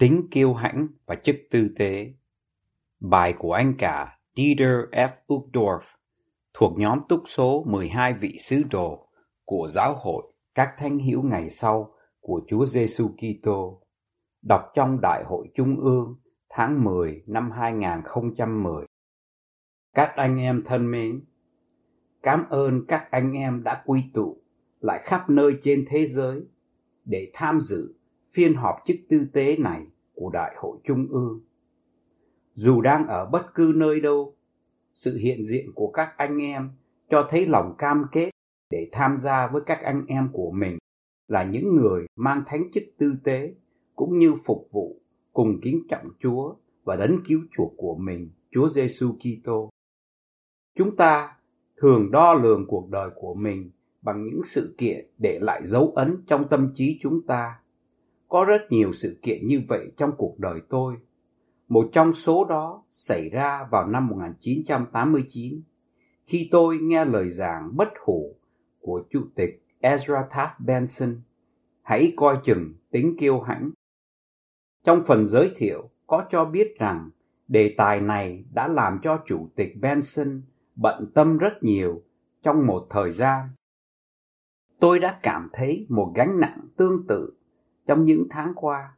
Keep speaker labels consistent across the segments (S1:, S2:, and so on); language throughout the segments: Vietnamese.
S1: Tính kiêu hãnh và chức tư tế. Bài của anh cả Dieter F. Uchtdorf thuộc nhóm túc số 12 vị sứ đồ của giáo hội các thánh hữu ngày sau của Chúa Giêsu Kitô, đọc trong Đại hội Trung ương tháng 10 năm 2010. Các anh em thân mến, cảm ơn các anh em đã quy tụ lại khắp nơi trên thế giới để tham dự phiên họp chức tư tế này của Đại hội Trung ương. Dù đang ở bất cứ nơi đâu, sự hiện diện của các anh em cho thấy lòng cam kết để tham gia với các anh em của mình là những người mang thánh chức tư tế cũng như phục vụ cùng kính trọng Chúa và đấng cứu chuộc của mình, Chúa Giêsu Kitô. Chúng ta thường đo lường cuộc đời của mình bằng những sự kiện để lại dấu ấn trong tâm trí chúng ta có rất nhiều sự kiện như vậy trong cuộc đời tôi. Một trong số đó xảy ra vào năm 1989 khi tôi nghe lời giảng bất hủ của Chủ tịch Ezra Taft Benson. Hãy coi chừng tính kiêu hãnh. Trong phần giới thiệu, có cho biết rằng đề tài này đã làm cho Chủ tịch Benson bận tâm rất nhiều trong một thời gian. Tôi đã cảm thấy một gánh nặng tương tự trong những tháng qua.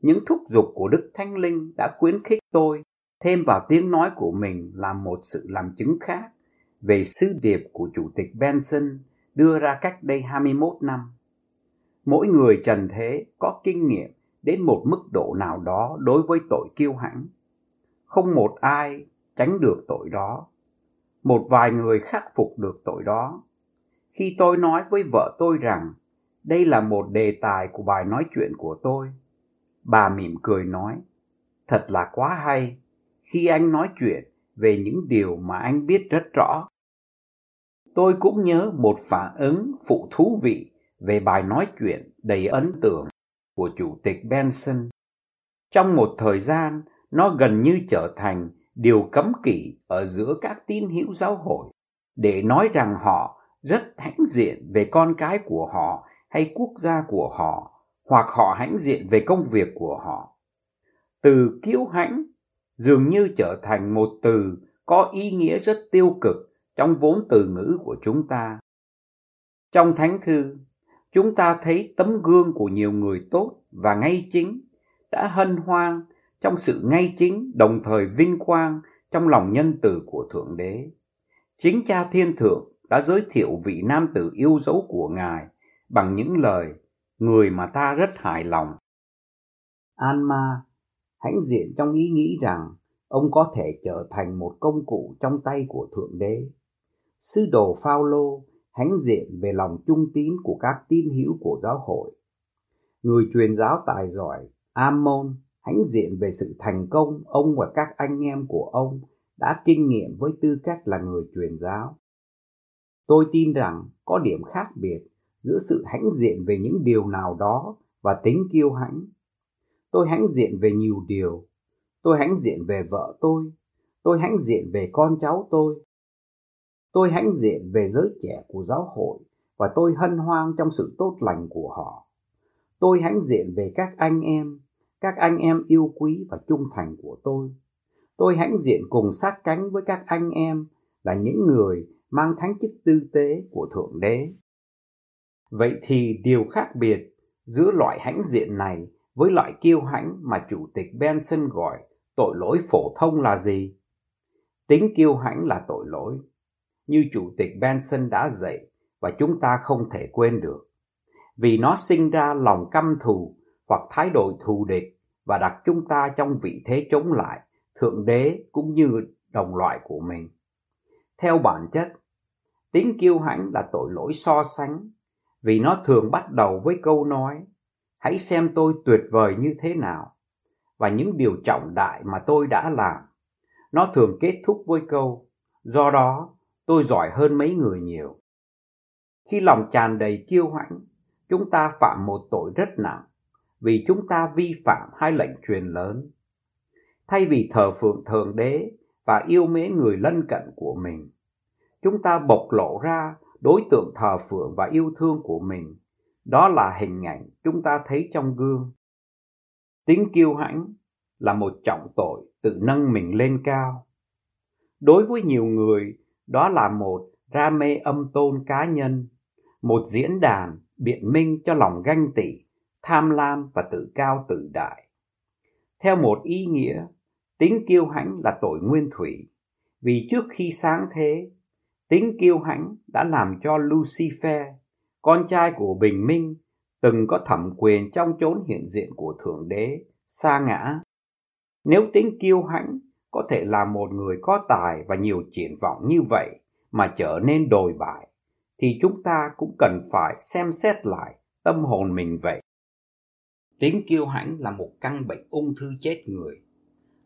S1: Những thúc giục của Đức Thánh Linh đã khuyến khích tôi thêm vào tiếng nói của mình là một sự làm chứng khác về sứ điệp của Chủ tịch Benson đưa ra cách đây 21 năm. Mỗi người trần thế có kinh nghiệm đến một mức độ nào đó đối với tội kiêu hãnh. Không một ai tránh được tội đó. Một vài người khắc phục được tội đó. Khi tôi nói với vợ tôi rằng đây là một đề tài của bài nói chuyện của tôi. Bà mỉm cười nói, thật là quá hay khi anh nói chuyện về những điều mà anh biết rất rõ. Tôi cũng nhớ một phản ứng phụ thú vị về bài nói chuyện đầy ấn tượng của Chủ tịch Benson. Trong một thời gian, nó gần như trở thành điều cấm kỵ ở giữa các tín hữu giáo hội để nói rằng họ rất hãnh diện về con cái của họ hay quốc gia của họ hoặc họ hãnh diện về công việc của họ. Từ kiêu hãnh dường như trở thành một từ có ý nghĩa rất tiêu cực trong vốn từ ngữ của chúng ta. Trong thánh thư, chúng ta thấy tấm gương của nhiều người tốt và ngay chính đã hân hoan trong sự ngay chính đồng thời vinh quang trong lòng nhân từ của Thượng Đế. Chính cha thiên thượng đã giới thiệu vị nam tử yêu dấu của Ngài bằng những lời, người mà ta rất hài lòng. Alma hãnh diện trong ý nghĩ rằng ông có thể trở thành một công cụ trong tay của Thượng Đế. Sư đồ Phaolô hãnh diện về lòng trung tín của các tín hữu của giáo hội. Người truyền giáo tài giỏi Amon hãnh diện về sự thành công ông và các anh em của ông đã kinh nghiệm với tư cách là người truyền giáo. Tôi tin rằng có điểm khác biệt giữa sự hãnh diện về những điều nào đó và tính kiêu hãnh. Tôi hãnh diện về nhiều điều. Tôi hãnh diện về vợ tôi. Tôi hãnh diện về con cháu tôi. Tôi hãnh diện về giới trẻ của giáo hội và tôi hân hoan trong sự tốt lành của họ. Tôi hãnh diện về các anh em, các anh em yêu quý và trung thành của tôi. Tôi hãnh diện cùng sát cánh với các anh em là những người mang thánh chức tư tế của Thượng Đế. Vậy thì điều khác biệt giữa loại hãnh diện này với loại kiêu hãnh mà Chủ tịch Benson gọi tội lỗi phổ thông là gì? Tính kiêu hãnh là tội lỗi, như Chủ tịch Benson đã dạy và chúng ta không thể quên được. Vì nó sinh ra lòng căm thù hoặc thái độ thù địch và đặt chúng ta trong vị thế chống lại Thượng Đế cũng như đồng loại của mình. Theo bản chất, Tính kiêu hãnh là tội lỗi so sánh, vì nó thường bắt đầu với câu nói, hãy xem tôi tuyệt vời như thế nào, và những điều trọng đại mà tôi đã làm. Nó thường kết thúc với câu, do đó tôi giỏi hơn mấy người nhiều. Khi lòng tràn đầy kiêu hãnh, chúng ta phạm một tội rất nặng, vì chúng ta vi phạm hai lệnh truyền lớn. Thay vì thờ phượng thượng đế và yêu mến người lân cận của mình, chúng ta bộc lộ ra đối tượng thờ phượng và yêu thương của mình. Đó là hình ảnh chúng ta thấy trong gương. Tính kiêu hãnh là một trọng tội tự nâng mình lên cao. Đối với nhiều người, đó là một ra mê âm tôn cá nhân, một diễn đàn biện minh cho lòng ganh tị, tham lam và tự cao tự đại. Theo một ý nghĩa, tính kiêu hãnh là tội nguyên thủy, vì trước khi sáng thế, tính kiêu hãnh đã làm cho Lucifer, con trai của bình minh, từng có thẩm quyền trong chốn hiện diện của Thượng Đế, sa ngã. Nếu tính kiêu hãnh có thể làm một người có tài và nhiều triển vọng như vậy mà trở nên đồi bại, thì chúng ta cũng cần phải xem xét lại tâm hồn mình vậy. Tính kiêu hãnh là một căn bệnh ung thư chết người.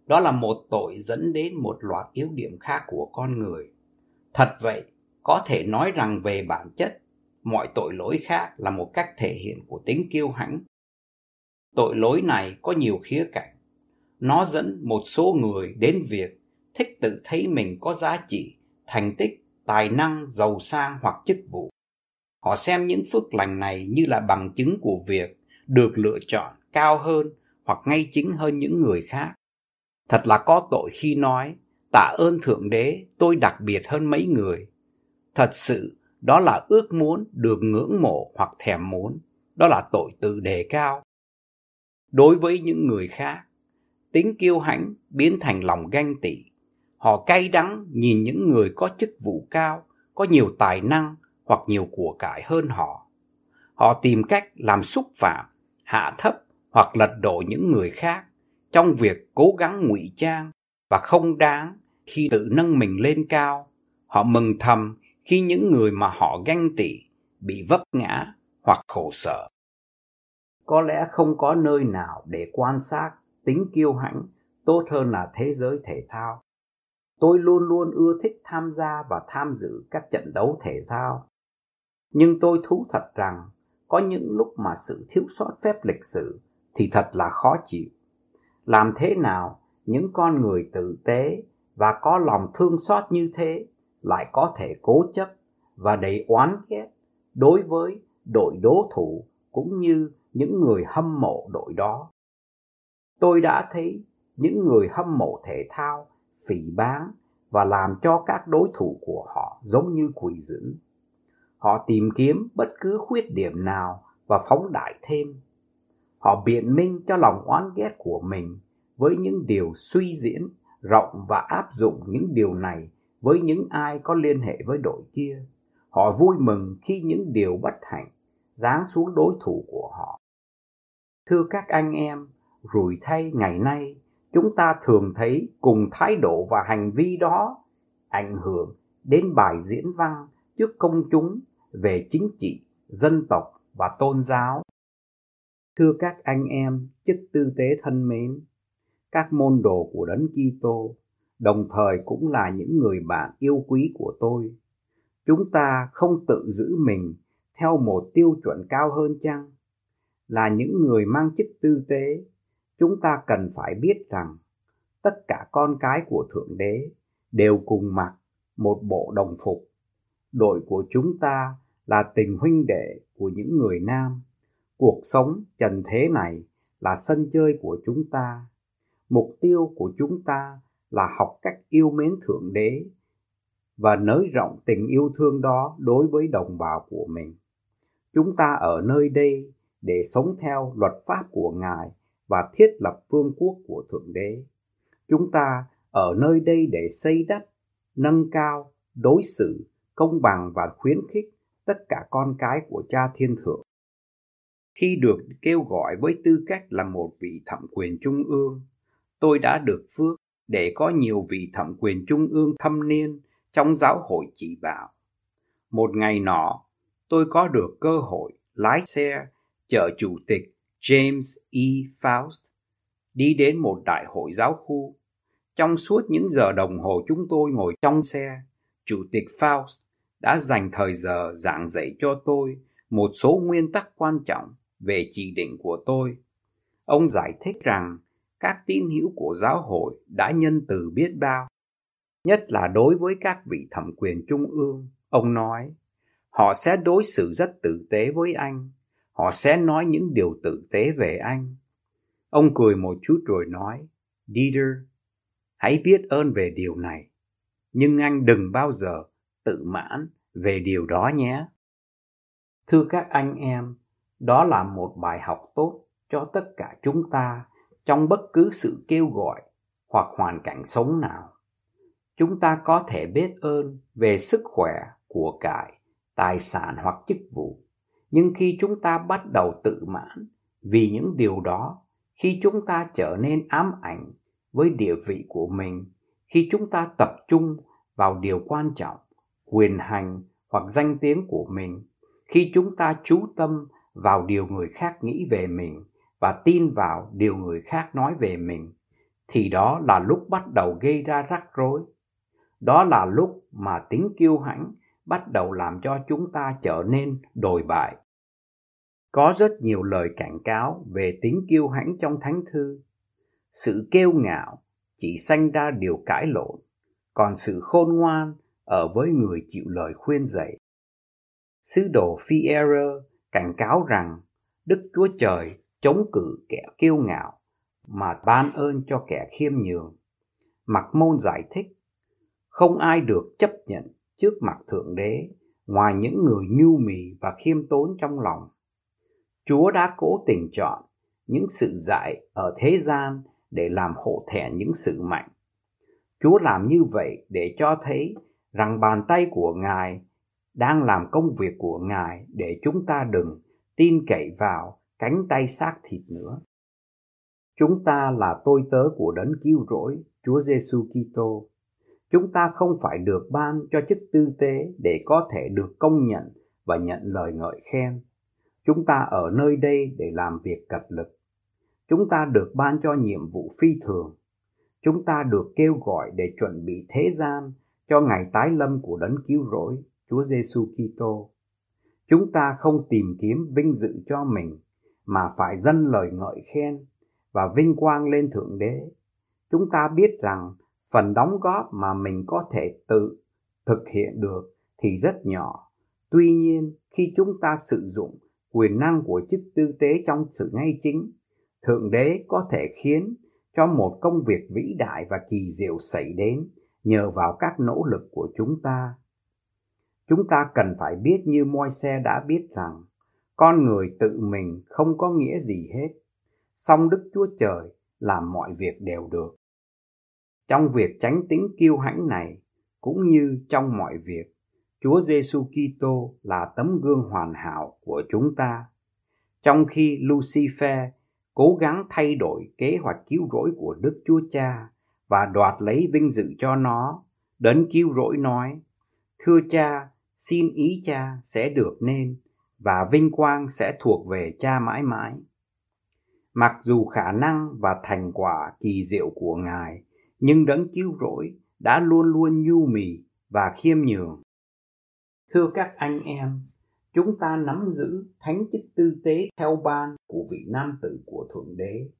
S1: Đó là một tội dẫn đến một loạt yếu điểm khác của con người. Thật vậy, có thể nói rằng về bản chất, mọi tội lỗi khác là một cách thể hiện của tính kiêu hãnh. Tội lỗi này có nhiều khía cạnh. Nó dẫn một số người đến việc thích tự thấy mình có giá trị, thành tích, tài năng, giàu sang hoặc chức vụ. Họ xem những phước lành này như là bằng chứng của việc được lựa chọn cao hơn hoặc ngay chính hơn những người khác. Thật là có tội khi nói, tạ ơn Thượng Đế, tôi đặc biệt hơn mấy người. Thật sự, đó là ước muốn được ngưỡng mộ hoặc thèm muốn, đó là tội tự đề cao. Đối với những người khác, tính kiêu hãnh biến thành lòng ganh tị. Họ cay đắng nhìn những người có chức vụ cao, có nhiều tài năng hoặc nhiều của cải hơn họ. Họ tìm cách làm xúc phạm, hạ thấp hoặc lật đổ những người khác trong việc cố gắng ngụy trang và không đáng khi tự nâng mình lên cao. Họ mừng thầm khi những người mà họ ganh tị, bị vấp ngã hoặc khổ sở. Có lẽ không có nơi nào để quan sát tính kiêu hãnh, tốt hơn là thế giới thể thao. Tôi luôn luôn ưa thích tham gia và tham dự các trận đấu thể thao. Nhưng tôi thú thật rằng, có những lúc mà sự thiếu sót phép lịch sử thì thật là khó chịu. Làm thế nào những con người tử tế và có lòng thương xót như thế, lại có thể cố chấp và đầy oán ghét đối với đội đố thủ cũng như những người hâm mộ đội đó. Tôi đã thấy những người hâm mộ thể thao phỉ báng và làm cho các đối thủ của họ giống như quỷ dữ. Họ tìm kiếm bất cứ khuyết điểm nào và phóng đại thêm. Họ biện minh cho lòng oán ghét của mình với những điều suy diễn rộng và áp dụng những điều này với những ai có liên hệ với đội kia. Họ vui mừng khi những điều bất hạnh giáng xuống đối thủ của họ. Thưa các anh em, rủi thay ngày nay chúng ta thường thấy cùng thái độ và hành vi đó ảnh hưởng đến bài diễn văn trước công chúng về chính trị, dân tộc và tôn giáo. Thưa các anh em, chức tư tế thân mến, các môn đồ của Đấng Kitô, đồng thời cũng là những người bạn yêu quý của tôi. Chúng ta không tự giữ mình theo một tiêu chuẩn cao hơn chăng? Là những người mang chức tư tế, chúng ta cần phải biết rằng tất cả con cái của Thượng Đế đều cùng mặc một bộ đồng phục. Đội của chúng ta là tình huynh đệ của những người nam. Cuộc sống trần thế này là sân chơi của chúng ta. Mục tiêu của chúng ta là học cách yêu mến Thượng Đế và nới rộng tình yêu thương đó đối với đồng bào của mình. Chúng ta ở nơi đây để sống theo luật pháp của Ngài và thiết lập vương quốc của Thượng Đế. Chúng ta ở nơi đây để xây đắp, nâng cao, đối xử, công bằng và khuyến khích tất cả con cái của cha thiên thượng. Khi được kêu gọi với tư cách là một vị thẩm quyền trung ương, tôi đã được phước để có nhiều vị thẩm quyền trung ương thâm niên trong giáo hội chỉ bảo. một ngày nọ, tôi có được cơ hội lái xe chở chủ tịch James E. Faust đi đến một đại hội giáo khu. Trong suốt những giờ đồng hồ chúng tôi ngồi trong xe, chủ tịch Faust đã dành thời giờ giảng dạy cho tôi một số nguyên tắc quan trọng về chỉ định của tôi. Ông giải thích rằng các tín hữu của giáo hội đã nhân từ biết bao, nhất là đối với các vị thẩm quyền trung ương. Ông nói, họ sẽ đối xử rất tử tế với anh, họ sẽ nói những điều tử tế về anh. Ông cười một chút rồi nói, Dieter, hãy biết ơn về điều này, nhưng anh đừng bao giờ tự mãn về điều đó nhé. Thưa các anh em, đó là một bài học tốt cho tất cả chúng ta trong bất cứ sự kêu gọi hoặc hoàn cảnh sống nào. Chúng ta có thể biết ơn về sức khỏe, của cải, tài sản hoặc chức vụ. Nhưng khi chúng ta bắt đầu tự mãn vì những điều đó, khi chúng ta trở nên ám ảnh với địa vị của mình, khi chúng ta tập trung vào điều quan trọng, quyền hành hoặc danh tiếng của mình, khi chúng ta chú tâm vào điều người khác nghĩ về mình và tin vào điều người khác nói về mình, thì đó là lúc bắt đầu gây ra rắc rối. Đó là lúc mà tính kiêu hãnh bắt đầu làm cho chúng ta trở nên đồi bại. Có rất nhiều lời cảnh cáo về tính kiêu hãnh trong thánh thư. Sự kiêu ngạo chỉ sanh ra điều cãi lộn, còn sự khôn ngoan ở với người chịu lời khuyên dạy. Sứ đồ phi cảnh cáo rằng Đức Chúa Trời chống cự kẻ kiêu ngạo mà ban ơn cho kẻ khiêm nhường. Mặc môn giải thích, không ai được chấp nhận trước mặt Thượng Đế ngoài những người nhu mì và khiêm tốn trong lòng. Chúa đã cố tình chọn những sự dại ở thế gian để làm hộ thẹn những sự mạnh. Chúa làm như vậy để cho thấy rằng bàn tay của Ngài đang làm công việc của Ngài để chúng ta đừng tin cậy vào cánh tay xác thịt nữa. Chúng ta là tôi tớ của đấng cứu rỗi, Chúa Giêsu Kitô. Chúng ta không phải được ban cho chức tư tế để có thể được công nhận và nhận lời ngợi khen. Chúng ta ở nơi đây để làm việc cật lực. Chúng ta được ban cho nhiệm vụ phi thường. Chúng ta được kêu gọi để chuẩn bị thế gian cho ngày tái lâm của đấng cứu rỗi, Chúa Giêsu Kitô. Chúng ta không tìm kiếm vinh dự cho mình mà phải dân lời ngợi khen và vinh quang lên Thượng Đế. Chúng ta biết rằng phần đóng góp mà mình có thể tự thực hiện được thì rất nhỏ. Tuy nhiên, khi chúng ta sử dụng quyền năng của chức tư tế trong sự ngay chính, Thượng Đế có thể khiến cho một công việc vĩ đại và kỳ diệu xảy đến nhờ vào các nỗ lực của chúng ta. Chúng ta cần phải biết như moi xe đã biết rằng con người tự mình không có nghĩa gì hết. Song đức chúa trời làm mọi việc đều được. Trong việc tránh tính kiêu hãnh này, cũng như trong mọi việc, chúa giêsu kitô là tấm gương hoàn hảo của chúng ta. Trong khi lucifer cố gắng thay đổi kế hoạch cứu rỗi của đức chúa cha và đoạt lấy vinh dự cho nó, đến cứu rỗi nói, thưa cha, xin ý cha sẽ được nên và vinh quang sẽ thuộc về cha mãi mãi. Mặc dù khả năng và thành quả kỳ diệu của Ngài, nhưng đấng cứu rỗi đã luôn luôn nhu mì và khiêm nhường. Thưa các anh em, chúng ta nắm giữ thánh chức tư tế theo ban của vị nam tử của Thượng Đế.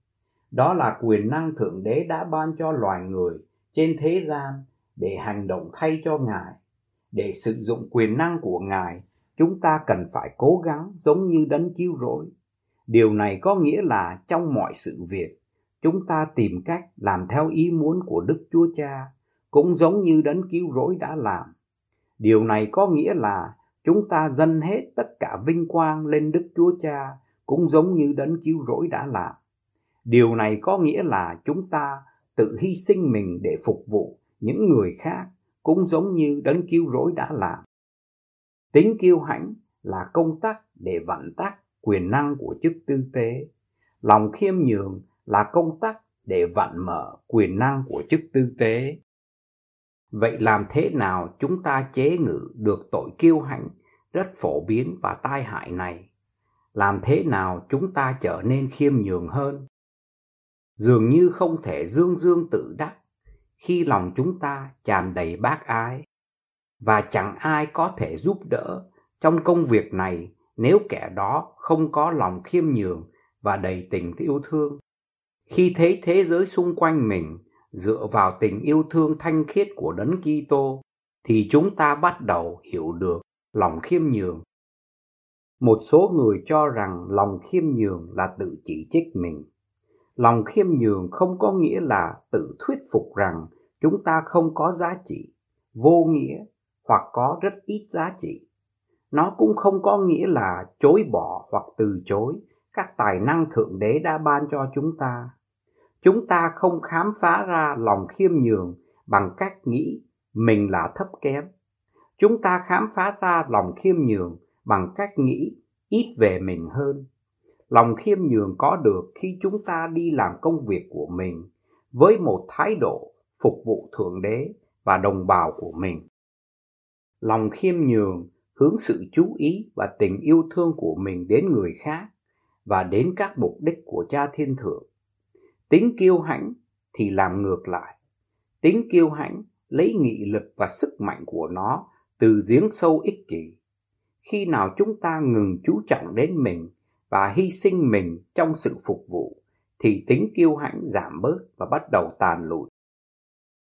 S1: Đó là quyền năng Thượng Đế đã ban cho loài người trên thế gian để hành động thay cho Ngài, để sử dụng quyền năng của Ngài chúng ta cần phải cố gắng giống như đấng cứu rỗi. Điều này có nghĩa là trong mọi sự việc, chúng ta tìm cách làm theo ý muốn của đức chúa cha, cũng giống như đấng cứu rỗi đã làm. Điều này có nghĩa là chúng ta dâng hết tất cả vinh quang lên đức chúa cha, cũng giống như đấng cứu rỗi đã làm. Điều này có nghĩa là chúng ta tự hy sinh mình để phục vụ những người khác, cũng giống như đấng cứu rỗi đã làm. Tính kiêu hãnh là công tắc để vận tắc quyền năng của chức tư tế. Lòng khiêm nhường là công tắc để vận mở quyền năng của chức tư tế. Vậy làm thế nào chúng ta chế ngự được tội kiêu hãnh rất phổ biến và tai hại này? Làm thế nào chúng ta trở nên khiêm nhường hơn? Dường như không thể dương dương tự đắc khi lòng chúng ta tràn đầy bác ái và chẳng ai có thể giúp đỡ trong công việc này nếu kẻ đó không có lòng khiêm nhường và đầy tình yêu thương. Khi thấy thế giới xung quanh mình dựa vào tình yêu thương thanh khiết của Đấng Kitô thì chúng ta bắt đầu hiểu được lòng khiêm nhường. Một số người cho rằng lòng khiêm nhường là tự chỉ trích mình. Lòng khiêm nhường không có nghĩa là tự thuyết phục rằng chúng ta không có giá trị, vô nghĩa hoặc có rất ít giá trị. Nó cũng không có nghĩa là chối bỏ hoặc từ chối các tài năng thượng đế đã ban cho chúng ta. Chúng ta không khám phá ra lòng khiêm nhường bằng cách nghĩ mình là thấp kém. Chúng ta khám phá ra lòng khiêm nhường bằng cách nghĩ ít về mình hơn. Lòng khiêm nhường có được khi chúng ta đi làm công việc của mình với một thái độ phục vụ thượng đế và đồng bào của mình lòng khiêm nhường, hướng sự chú ý và tình yêu thương của mình đến người khác và đến các mục đích của cha thiên thượng. Tính kiêu hãnh thì làm ngược lại. Tính kiêu hãnh lấy nghị lực và sức mạnh của nó từ giếng sâu ích kỷ. Khi nào chúng ta ngừng chú trọng đến mình và hy sinh mình trong sự phục vụ, thì tính kiêu hãnh giảm bớt và bắt đầu tàn lụi.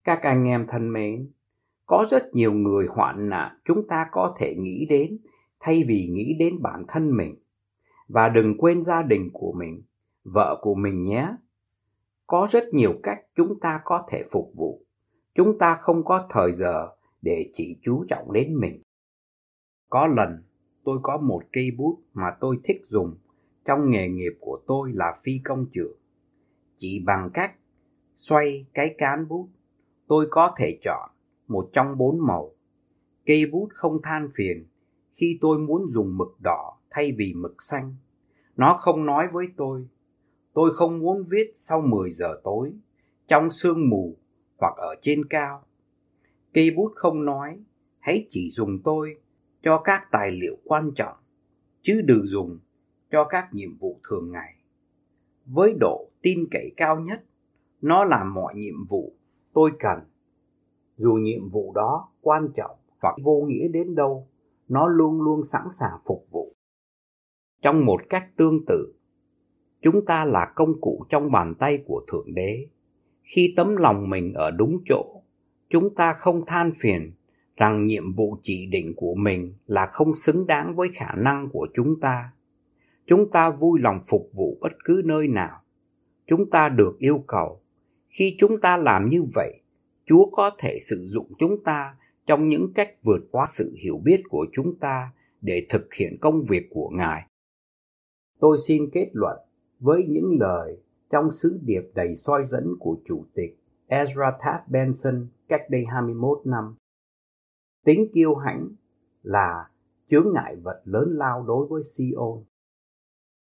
S1: Các anh em thân mến có rất nhiều người hoạn nạn chúng ta có thể nghĩ đến thay vì nghĩ đến bản thân mình. Và đừng quên gia đình của mình, vợ của mình nhé. Có rất nhiều cách chúng ta có thể phục vụ. Chúng ta không có thời giờ để chỉ chú trọng đến mình. Có lần, tôi có một cây bút mà tôi thích dùng trong nghề nghiệp của tôi là phi công trưởng. Chỉ bằng cách xoay cái cán bút, tôi có thể chọn một trong bốn màu cây bút không than phiền khi tôi muốn dùng mực đỏ thay vì mực xanh nó không nói với tôi tôi không muốn viết sau 10 giờ tối, trong sương mù hoặc ở trên cao. Cây bút không nói, hãy chỉ dùng tôi cho các tài liệu quan trọng, chứ đừng dùng cho các nhiệm vụ thường ngày. Với độ tin cậy cao nhất, nó làm mọi nhiệm vụ tôi cần. Dù nhiệm vụ đó quan trọng hoặc vô nghĩa đến đâu, nó luôn luôn sẵn sàng phục vụ. Trong một cách tương tự, chúng ta là công cụ trong bàn tay của thượng đế. Khi tấm lòng mình ở đúng chỗ chúng ta không than phiền rằng nhiệm vụ chỉ định của mình là không xứng đáng với khả năng của chúng ta. Chúng ta vui lòng phục vụ bất cứ nơi nào. Chúng ta được yêu cầu. Khi chúng ta làm như vậy chúa có thể sử dụng chúng ta trong những cách vượt qua sự hiểu biết của chúng ta để thực hiện công việc của ngài tôi xin kết luận với những lời trong sứ điệp đầy soi dẫn của Chủ tịch Ezra Taft Benson cách đây 21 năm. Tính kiêu hãnh là chướng ngại vật lớn lao đối với Sion.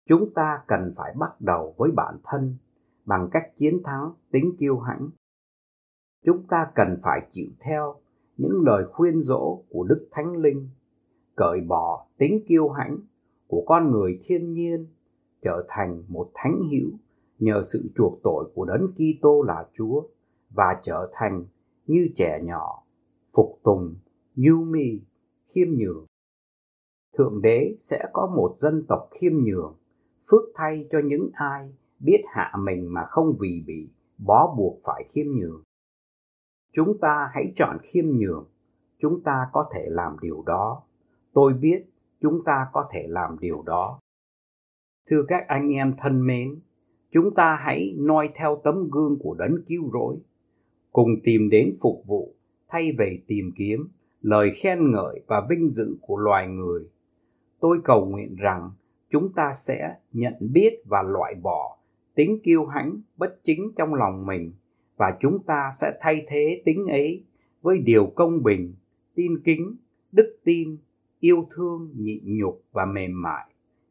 S1: Chúng ta cần phải bắt đầu với bản thân bằng cách chiến thắng tính kiêu hãnh. Chúng ta cần phải chịu theo những lời khuyên dỗ của Đức Thánh Linh, cởi bỏ tính kiêu hãnh của con người thiên nhiên trở thành một thánh hữu nhờ sự chuộc tội của đấng Kitô là Chúa và trở thành như trẻ nhỏ phục tùng nhu mì khiêm nhường. Thượng đế sẽ có một dân tộc khiêm nhường phước thay cho những ai biết hạ mình mà không vì bị bó buộc phải khiêm nhường chúng ta hãy chọn khiêm nhường. Chúng ta có thể làm điều đó. Tôi biết chúng ta có thể làm điều đó. Thưa các anh em thân mến, chúng ta hãy noi theo tấm gương của đấng cứu rỗi, cùng tìm đến phục vụ thay vì tìm kiếm lời khen ngợi và vinh dự của loài người. Tôi cầu nguyện rằng chúng ta sẽ nhận biết và loại bỏ tính kiêu hãnh bất chính trong lòng mình và chúng ta sẽ thay thế tính ấy với điều công bình, tin kính, đức tin, yêu thương, nhịn nhục và mềm mại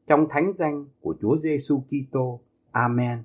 S1: trong thánh danh của Chúa Giêsu Kitô. Amen.